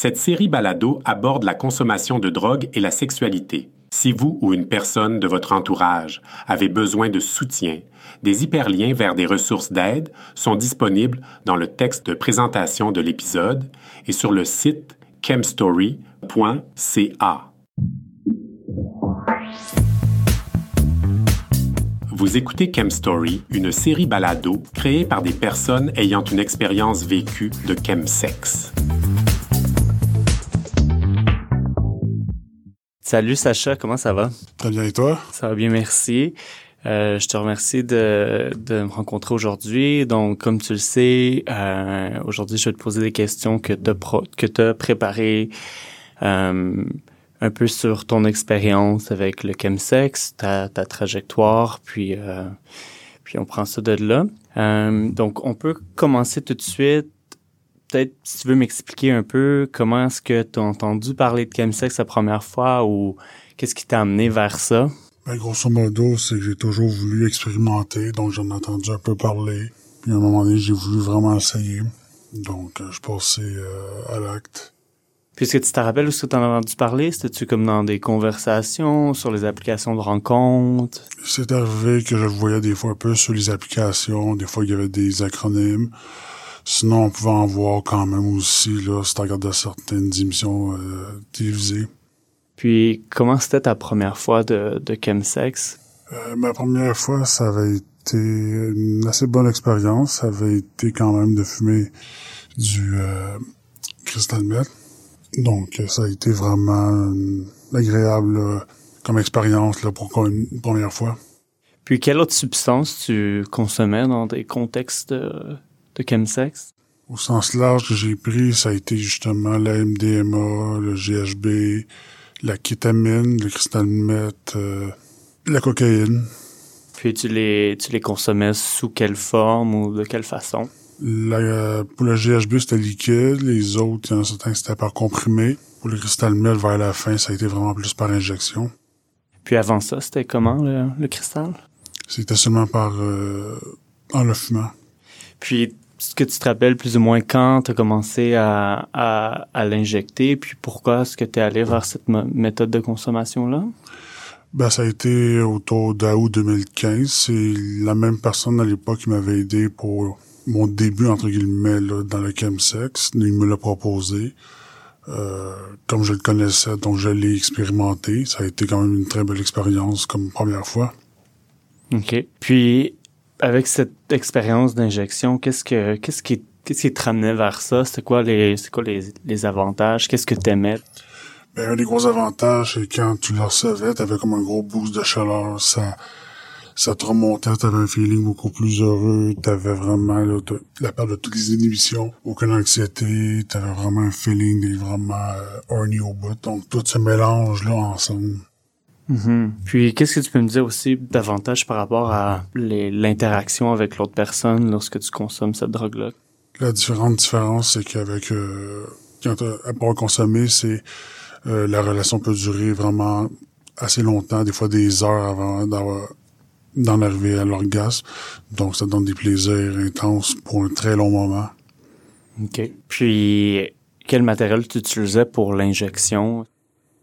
Cette série balado aborde la consommation de drogue et la sexualité. Si vous ou une personne de votre entourage avez besoin de soutien, des hyperliens vers des ressources d'aide sont disponibles dans le texte de présentation de l'épisode et sur le site chemstory.ca. Vous écoutez Chemstory, une série balado créée par des personnes ayant une expérience vécue de chemsex. Salut Sacha, comment ça va? Très bien et toi? Ça va bien, merci. Euh, je te remercie de, de me rencontrer aujourd'hui. Donc, comme tu le sais, euh, aujourd'hui, je vais te poser des questions que tu as, préparées euh, un peu sur ton expérience avec le chemsex, ta, ta trajectoire, puis, euh, puis on prend ça de là. Euh, donc, on peut commencer tout de suite peut-être si tu veux m'expliquer un peu comment est-ce que tu as entendu parler de chemsex la première fois ou qu'est-ce qui t'a amené vers ça? Ben, grosso modo, c'est que j'ai toujours voulu expérimenter, donc j'en ai entendu un peu parler. Puis à un moment donné, j'ai voulu vraiment essayer. Donc, euh, je passais euh, à l'acte. Puisque tu te rappelles où tu en as entendu parler? C'était-tu comme dans des conversations, sur les applications de rencontres? C'est arrivé que je le voyais des fois un peu sur les applications, des fois il y avait des acronymes. Sinon, on pouvait en voir quand même aussi, là, si tu regardais certaines émissions euh, télévisées. Puis, comment c'était ta première fois de, de chemsex? Euh, ma première fois, ça avait été une assez bonne expérience. Ça avait été quand même de fumer du euh, crystal meth. Donc, ça a été vraiment agréable comme expérience là, pour une première fois. Puis, quelle autre substance tu consommais dans des contextes de chemsex? Au sens large que j'ai pris, ça a été justement la MDMA, le GHB, la kétamine, le cristal meth, euh, la cocaïne. Puis tu les, tu les consommais sous quelle forme ou de quelle façon? La, pour le GHB, c'était liquide. Les autres, il y en a certains c'était par comprimé. Pour le cristal meth, vers la fin, ça a été vraiment plus par injection. Puis avant ça, c'était comment, le, cristal? C'était seulement par... Euh, en le fumant. Puis est-ce que tu te rappelles plus ou moins quand tu as commencé à, à, à l'injecter, puis pourquoi est-ce que tu es allé vers cette méthode de consommation-là? Ben, ça a été autour d'août 2015. C'est la même personne à l'époque qui m'avait aidé pour mon début, entre guillemets, là, dans le chemsex. Il me l'a proposé. Euh, comme je le connaissais, donc je l'ai expérimenté. Ça a été quand même une très belle expérience comme première fois. OK. Puis, avec cette expérience d'injection, qu'est-ce que qu'est-ce qui qu'est-ce qui te ramenait vers ça? C'est quoi les c'est quoi les, les avantages? Qu'est-ce que t'aimais? Ben un des gros avantages, c'est quand tu le recevais, t'avais comme un gros boost de chaleur, ça ça te remontait, t'avais un feeling beaucoup plus heureux, t'avais vraiment la perte de toutes les inhibitions, aucune anxiété, t'avais vraiment un feeling vraiment euh, au bout. Donc tout ce mélange là ensemble Mm-hmm. Puis, qu'est-ce que tu peux me dire aussi davantage par rapport à l'interaction avec l'autre personne lorsque tu consommes cette drogue-là? La différente différence, c'est qu'avec euh, quand à part consommer, c'est euh, la relation peut durer vraiment assez longtemps, des fois des heures avant d'en arriver à l'orgasme. Donc, ça donne des plaisirs intenses pour un très long moment. OK. Puis, quel matériel tu utilisais pour l'injection?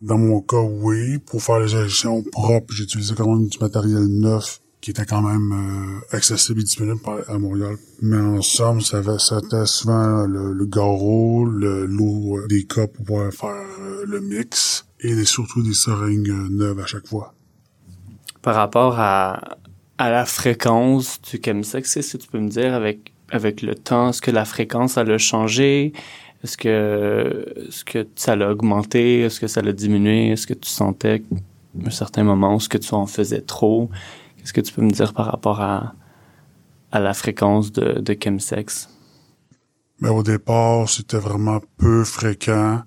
Dans mon cas, oui. Pour faire les injections propres, j'ai utilisé quand même du matériel neuf qui était quand même euh, accessible et disponible à Montréal. Mais en somme, ça, avait, c'était souvent le, le garrot, le l'eau euh, des cas pour pouvoir faire euh, le mix et surtout des seringues neuves à chaque fois. Par rapport à, à la fréquence du chemsex, si tu peux me dire avec avec le temps, est-ce que la fréquence elle a changé? Est-ce que, est-ce que ça l'a augmenté? Est-ce que ça l'a diminué? Est-ce que tu sentais un certain moment où ce que tu en faisais trop? Qu'est-ce que tu peux me dire par rapport à, à la fréquence de, de chemsex? Mais ben, au départ, c'était vraiment peu fréquent.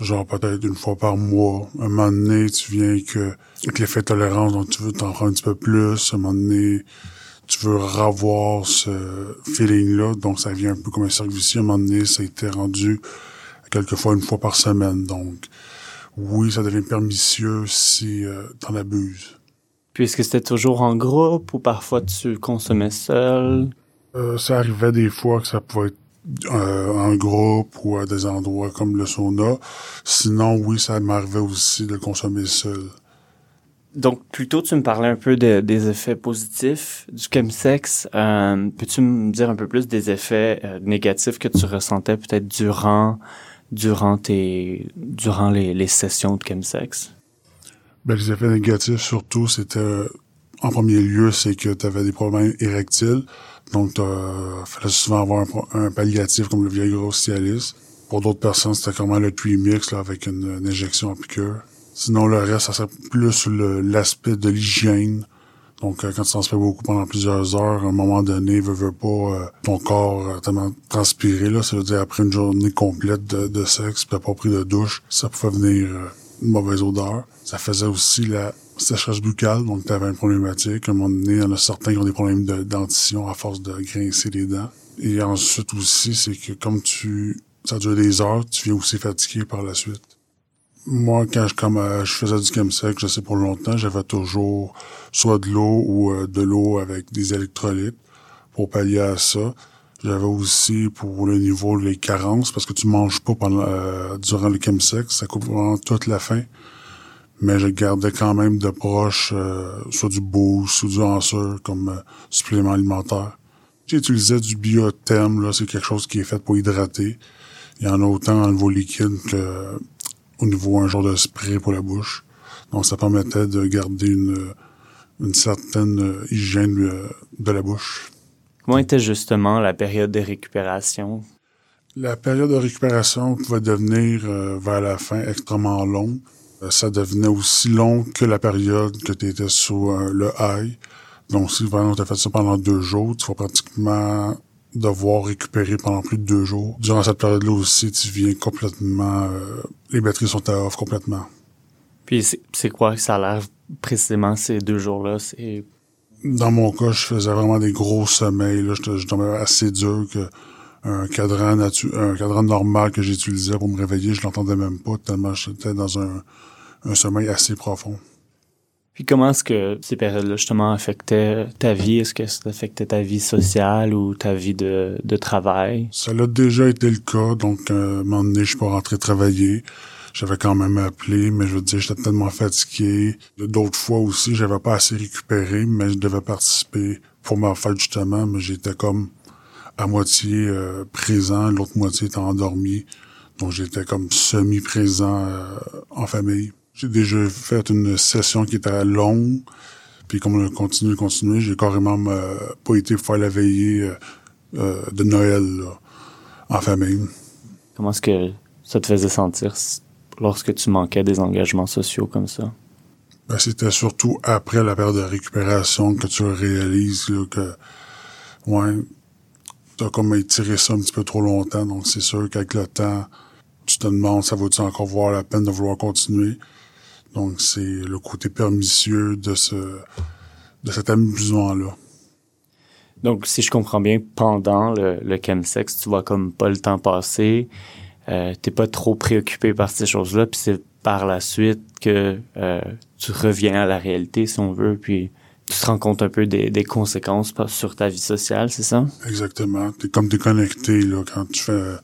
Genre peut-être une fois par mois. Un moment donné, tu viens que, avec l'effet tolérance, donc tu veux t'en prendre un petit peu plus. Un moment donné, tu veux revoir ce feeling-là, donc ça vient un peu comme un cercle vicieux. À un moment donné, ça a été rendu quelquefois une fois par semaine. Donc, oui, ça devient permissieux si euh, t'en abuses. Puis, est-ce que c'était toujours en groupe ou parfois tu consommais seul? Euh, ça arrivait des fois que ça pouvait être euh, en groupe ou à des endroits comme le sauna. Sinon, oui, ça m'arrivait aussi de consommer seul. Donc, plutôt, tu me parlais un peu de, des effets positifs du chemsex. Euh, Peux-tu me dire un peu plus des effets euh, négatifs que tu ressentais peut-être durant durant les, sessions de chemsex? Ben, les effets négatifs, surtout, c'était en premier lieu, c'est que tu avais des problèmes érectiles. Donc, il fallait souvent avoir un, palliatif comme le Viagra Cialis. Pour d'autres personnes, c'était comment le Twimix là, avec une, injection en piqûre. Sinon, le reste, ça serait plus l'aspect de l'hygiène. Donc, euh, quand tu transpires beaucoup pendant plusieurs heures, à un moment donné, veux, veux pas, euh, ton corps euh, tellement transpiré, là, ça veut dire après une journée complète de, de sexe, puis pas pris de douche, ça pouvait venir une mauvaise odeur. Ça faisait aussi la sécheresse buccale, donc tu avais une problématique. À un moment donné, il y en a certains qui ont des problèmes de dentition à force de grincer les dents. Et ensuite aussi, c'est que comme tu ça dure des heures, tu viens aussi fatigué par la suite. Moi, quand je, comme, euh, je faisais du chemsec, je sais pour longtemps, j'avais toujours soit de l'eau ou euh, de l'eau avec des électrolytes pour pallier à ça. J'avais aussi pour le niveau des carences, parce que tu manges pas pendant euh, durant le chemsec, ça coupe vraiment toute la faim mais je gardais quand même de proche euh, soit du boost ou du answer comme euh, supplément alimentaire. J'utilisais du biotherme, là, c'est quelque chose qui est fait pour hydrater. Il y en a autant au niveau liquide que au niveau un genre de spray pour la bouche. Donc ça permettait de garder une, une certaine euh, hygiène de la bouche. Comment était justement la période de récupération? La période de récupération pouvait devenir vers la fin extrêmement longue. Euh, ça devenait aussi long que la période que tu étais sous euh, le high. Donc, si vraiment tu as fait ça pendant deux jours, tu vas pratiquement devoir récupérer pendant plus de deux jours. Durant cette période-là aussi, tu viens complètement... Euh, les batteries sont à off complètement. Puis c'est quoi ça a l'air précisément ces deux jours-là? C'est... Dans mon cas, je faisais vraiment des gros sommeils. Là. Je, je tombais assez dur que un cadran natu un cadran normal que j'utilisais pour me réveiller, je l'entendais même pas tellement j'étais dans un, un sommeil assez profond. Puis comment est-ce que ces périodes-là justement affectaient ta vie? Est-ce que ça affectait ta vie sociale ou ta vie de, de travail? Ça l'a déjà été le cas. Donc, euh, à un moment donné, je suis pas rentré travailler. J'avais quand même appelé, mais je veux dire, j'étais tellement fatigué. D'autres fois aussi, j'avais pas assez récupéré, mais je devais participer pour ma fête justement, mais j'étais comme à moitié euh, présent, l'autre moitié était endormi. Donc j'étais comme semi-présent euh, en famille. J'ai déjà fait une session qui était longue, puis comme on a continué, continué, j'ai carrément euh, pas été faire la veillée de Noël en famille. Comment est-ce que ça te faisait sentir lorsque tu manquais des engagements sociaux comme ça? Ben, c'était surtout après la période de récupération que tu réalises que ouais, t'as comme étiré ça un petit peu trop longtemps, donc c'est sûr qu'avec le temps, tu te demandes, ça vaut-il encore voir la peine de vouloir continuer? Donc, c'est le côté permissieux de ce, de cet amusement-là. Donc, si je comprends bien, pendant le, le chemsex, tu vois comme pas le temps passer, euh, t'es pas trop préoccupé par ces choses-là, puis c'est par la suite que euh, tu reviens à la réalité, si on veut, puis tu te rends compte un peu des, des conséquences sur ta vie sociale, c'est ça? Exactement. T'es comme déconnecté, là, quand tu fais,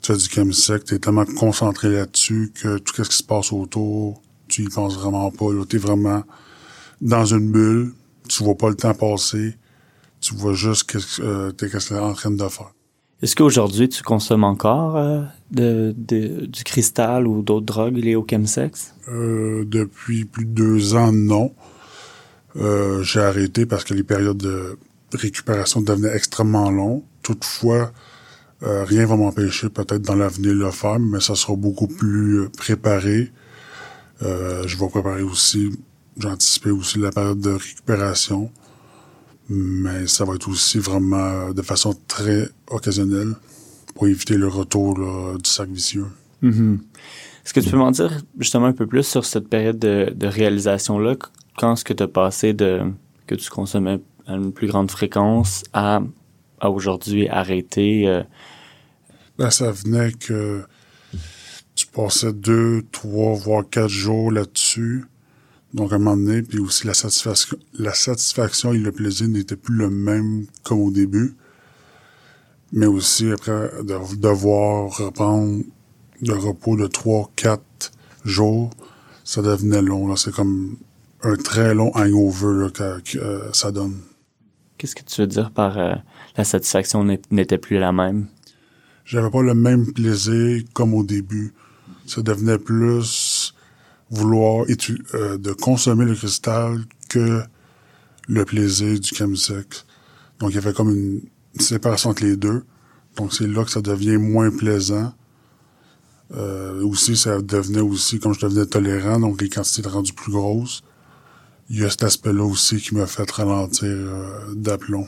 tu fais du chemsec, t'es tellement concentré là-dessus que tout ce qui se passe autour, tu y penses vraiment pas, là. T'es vraiment dans une bulle, tu vois pas le temps passer, tu vois juste qu'est-ce euh, t'es qu'est-ce en train de faire. Est-ce qu'aujourd'hui, tu consommes encore euh, de, de, du cristal ou d'autres drogues liées au chemsex? Euh, depuis plus de deux ans, non. Euh, j'ai arrêté parce que les périodes de récupération devenaient extrêmement longues. Toutefois, rien va m'empêcher peut-être dans l'avenir de le faire, mais ça sera beaucoup plus euh, je vais préparer aussi, j'anticipais aussi la période de récupération, mais ça va être aussi vraiment de façon très occasionnelle pour éviter le retour du sac vicieux. Mm-hmm. Est-ce que tu peux m'en dire justement un peu plus sur cette période de, de réalisation-là? quand est-ce que tu as passé de que tu consommais à une plus grande fréquence à, à aujourd'hui arrêter? Euh? Ben, ça venait que passais deux, trois, voire quatre jours là-dessus. Donc, à un moment donné, puis aussi la satisfaction, la satisfaction et le plaisir n'étaient plus le même qu'au début. Mais aussi, après, de devoir reprendre de repos de 3, 4 jours, ça devenait long. Là. C'est comme un très long hangover là, que, que euh, ça donne. Qu'est-ce que tu veux dire par euh, la satisfaction n'était plus la même? J'avais pas le même plaisir comme au début. Ça devenait plus vouloir euh, de consommer le cristal que le plaisir du chemsex. Donc il y avait comme une séparation entre les deux. Donc c'est là que ça devient moins plaisant. Euh, aussi, ça devenait aussi, comme je devenais tolérant, donc les quantités étaient rendues plus grosses. Il y a cet aspect-là aussi qui m'a fait ralentir euh, d'aplomb.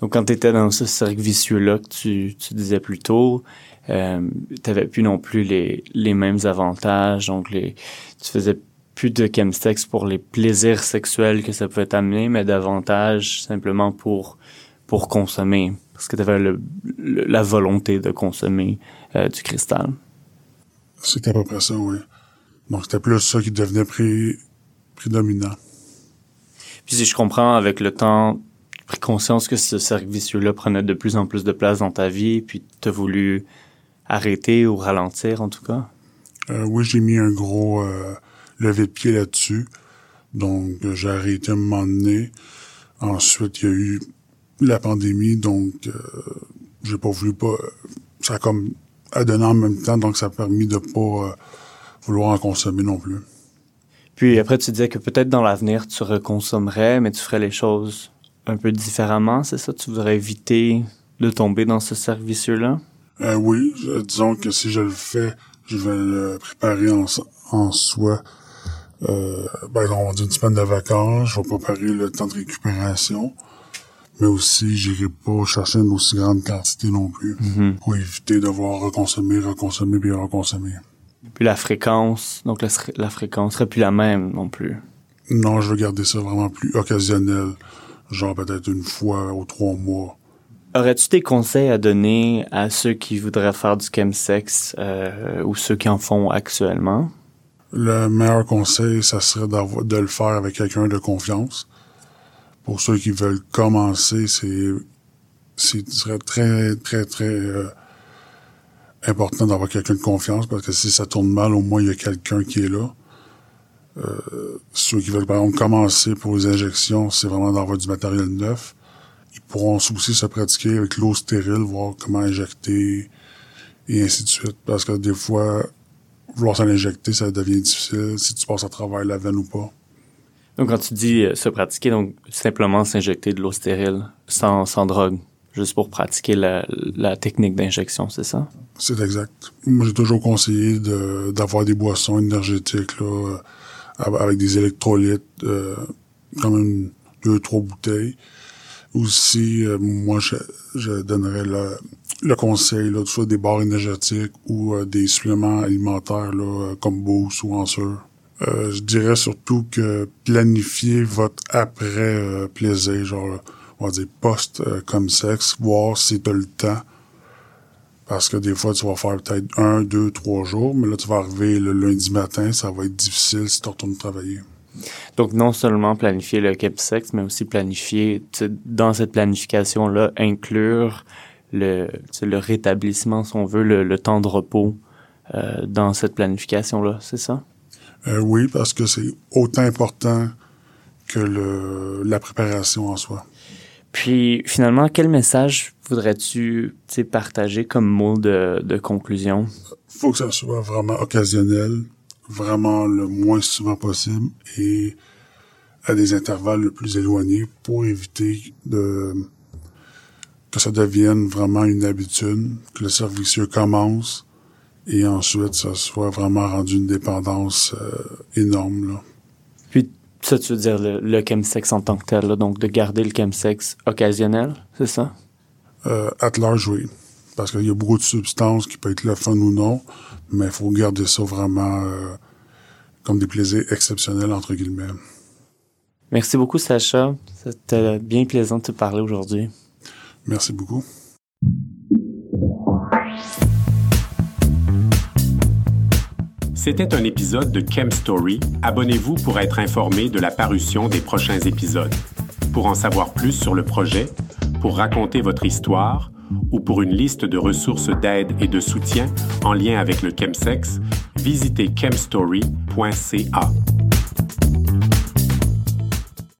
Donc, quand tu étais dans ce cercle vicieux-là que tu, tu, disais plus tôt, euh, tu n'avais plus non plus les, les mêmes avantages. Donc, les, tu faisais plus de chemsex pour les plaisirs sexuels que ça pouvait t'amener, mais davantage simplement pour, pour consommer. Parce que tu avais le, la volonté de consommer euh, du cristal. C'était à peu près ça, oui. Donc, c'était plus ça qui devenait pré, prédominant. Puis si je comprends, avec le temps, tu pris conscience que ce cercle vicieux-là prenait de plus en plus de place dans ta vie, puis tu as voulu arrêter ou ralentir, en tout cas? Euh, oui, j'ai mis un gros euh, lever de pied là-dessus. Donc, j'ai arrêté à un moment donné. Ensuite, il y a eu la pandémie, donc euh, j'ai pas voulu pas... Ça a comme à donner en même temps, donc ça a permis de pas euh, vouloir en consommer non plus. Puis après, tu disais que peut-être dans l'avenir, tu reconsommerais, mais tu ferais les choses un peu différemment, c'est ça? Tu voudrais éviter de tomber dans ce cercle vicieux-là? Euh, oui, disons que si je le fais, je vais le préparer en, en soi. Euh, ben, on va dire une semaine de vacances, je vais préparer le temps de récupération mais aussi j'irai pas chercher une aussi grande quantité non plus Mhm. pour éviter de devoir reconsommer, reconsommer puis reconsommer. Puis la fréquence, donc la, la fréquence serait plus la même non plus. Non, je veux garder ça vraiment plus occasionnel, genre peut-être une fois ou trois mois. Aurais-tu des conseils à donner à ceux qui voudraient faire du chemsex euh, ou ceux qui en font actuellement? Le meilleur conseil, ça serait de le faire avec quelqu'un de confiance. Pour ceux qui veulent commencer, c'est très très très euh, important d'avoir quelqu'un de confiance parce que si ça tourne mal, au moins il y a quelqu'un qui est là. Euh, ceux qui veulent par exemple commencer pour les injections, c'est vraiment d'avoir du matériel neuf. Ils pourront aussi se pratiquer avec l'eau stérile, voir comment injecter et ainsi de suite. Parce que des fois, vouloir s'en injecter, ça devient difficile si tu passes à travers la veine ou pas. Donc quand tu dis euh, se pratiquer, donc simplement s'injecter de l'eau stérile sans, sans drogue, juste pour pratiquer la, la technique d'injection, c'est ça? C'est exact. Moi, j'ai toujours conseillé de, d'avoir des boissons énergétiques, là, euh, avec des électrolytes, euh, quand même deux, trois bouteilles. Aussi, euh, moi, je, je donnerais le, le conseil, là, soit des barres énergétiques ou euh, des suppléments alimentaires, là, comme Boost ou Answer. Euh, je dirais surtout que planifier votre après-plaisir, genre, on va dire post euh, comme sexe, voir si tu as le temps. Parce que des fois, tu vas faire peut-être un, deux, trois jours, mais là, tu vas arriver le lundi matin, ça va être difficile si tu retournes travailler. Donc non seulement planifier le chemsex, mais aussi planifier, dans cette planification-là, inclure le, le rétablissement, si on veut, le, le temps de repos euh, dans cette planification-là, c'est ça? Euh, oui, parce que c'est autant important que le, la préparation en soi. Puis finalement, quel message voudrais-tu partager comme mot de, de conclusion? faut que ça soit vraiment occasionnel, vraiment le moins souvent possible et à des intervalles le plus éloignés pour éviter de que ça devienne vraiment une habitude, que le cercle vicieux commence et ensuite ça soit vraiment rendu une dépendance euh, énorme. Là. Puis ça, tu veux dire le, le chemsex en tant que tel, là, donc de garder le chemsex occasionnel, c'est ça? Euh, at large, oui. Parce qu'il y a beaucoup de substances qui peuvent être le fun ou non, mais il faut garder ça vraiment euh, comme des plaisirs exceptionnels, entre guillemets. Merci beaucoup, Sacha. C'était bien plaisant de te parler aujourd'hui. Merci beaucoup. C'était un épisode de Chem Story. Abonnez-vous pour être informé de la parution des prochains épisodes. Pour en savoir plus sur le projet, pour raconter votre histoire ou pour une liste de ressources d'aide et de soutien en lien avec le chemsex, visitez chemstory.ca.